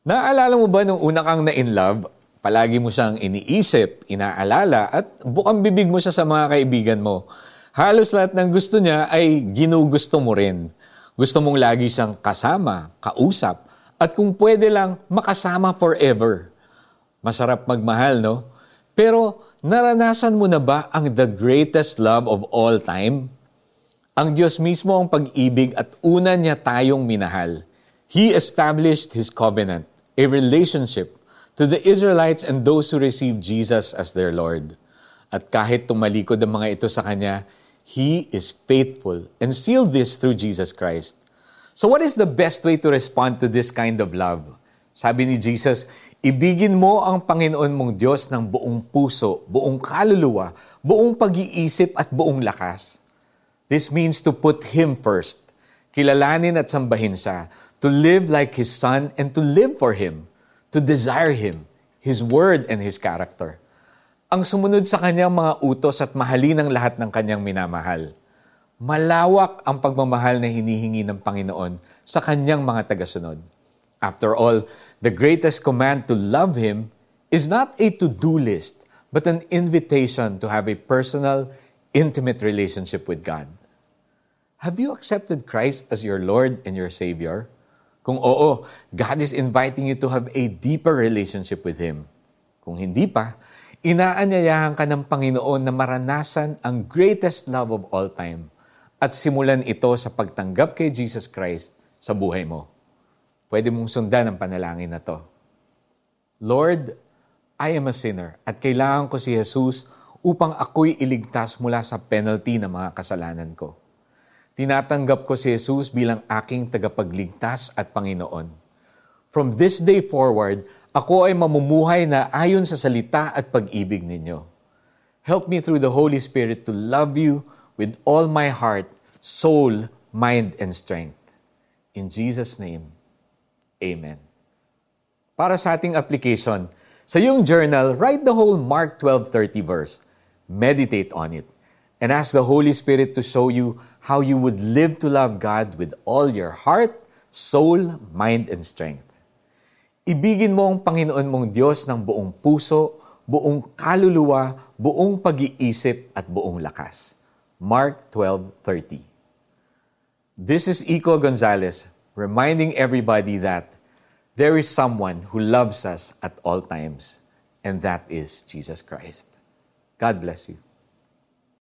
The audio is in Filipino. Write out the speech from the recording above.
Naaalala mo ba nung una kang na-in love, palagi mo siyang iniisip, inaalala, at bukang bibig mo siya sa mga kaibigan mo. Halos lahat ng gusto niya ay ginugusto mo rin. Gusto mong lagi siyang kasama, kausap, at kung pwede lang, makasama forever. Masarap magmahal, no? Pero naranasan mo na ba ang the greatest love of all time? Ang Diyos mismo ang pag-ibig at una niya tayong minahal. He established His covenant, a relationship to the Israelites and those who received Jesus as their Lord. At kahit tumalikod ang mga ito sa Kanya, He is faithful and sealed this through Jesus Christ. So what is the best way to respond to this kind of love? Sabi ni Jesus, ibigin mo ang Panginoon mong Diyos ng buong puso, buong kaluluwa, buong pag-iisip at buong lakas. This means to put Him first, kilalanin at sambahin siya, to live like His Son and to live for Him, to desire Him, His Word and His character. Ang sumunod sa kanyang mga utos at mahalin ang lahat ng kanyang minamahal. Malawak ang pagmamahal na hinihingi ng Panginoon sa kanyang mga tagasunod. After all, the greatest command to love Him is not a to-do list, but an invitation to have a personal, intimate relationship with God. Have you accepted Christ as your Lord and your Savior? Kung oo, God is inviting you to have a deeper relationship with Him. Kung hindi pa, inaanyayahan ka ng Panginoon na maranasan ang greatest love of all time at simulan ito sa pagtanggap kay Jesus Christ sa buhay mo. Pwede mong sundan ang panalangin na to. Lord, I am a sinner at kailangan ko si Jesus upang ako'y iligtas mula sa penalty ng mga kasalanan ko. Tinatanggap ko si Jesus bilang aking tagapagligtas at Panginoon. From this day forward, ako ay mamumuhay na ayon sa salita at pag-ibig ninyo. Help me through the Holy Spirit to love you with all my heart, soul, mind, and strength. In Jesus' name, Amen. Para sa ating application, sa iyong journal, write the whole Mark 12.30 verse. Meditate on it and ask the Holy Spirit to show you how you would live to love God with all your heart, soul, mind, and strength. Ibigin mo ang Panginoon mong Diyos ng buong puso, buong kaluluwa, buong pag-iisip at buong lakas. Mark 12:30. This is Iko Gonzalez reminding everybody that there is someone who loves us at all times, and that is Jesus Christ. God bless you.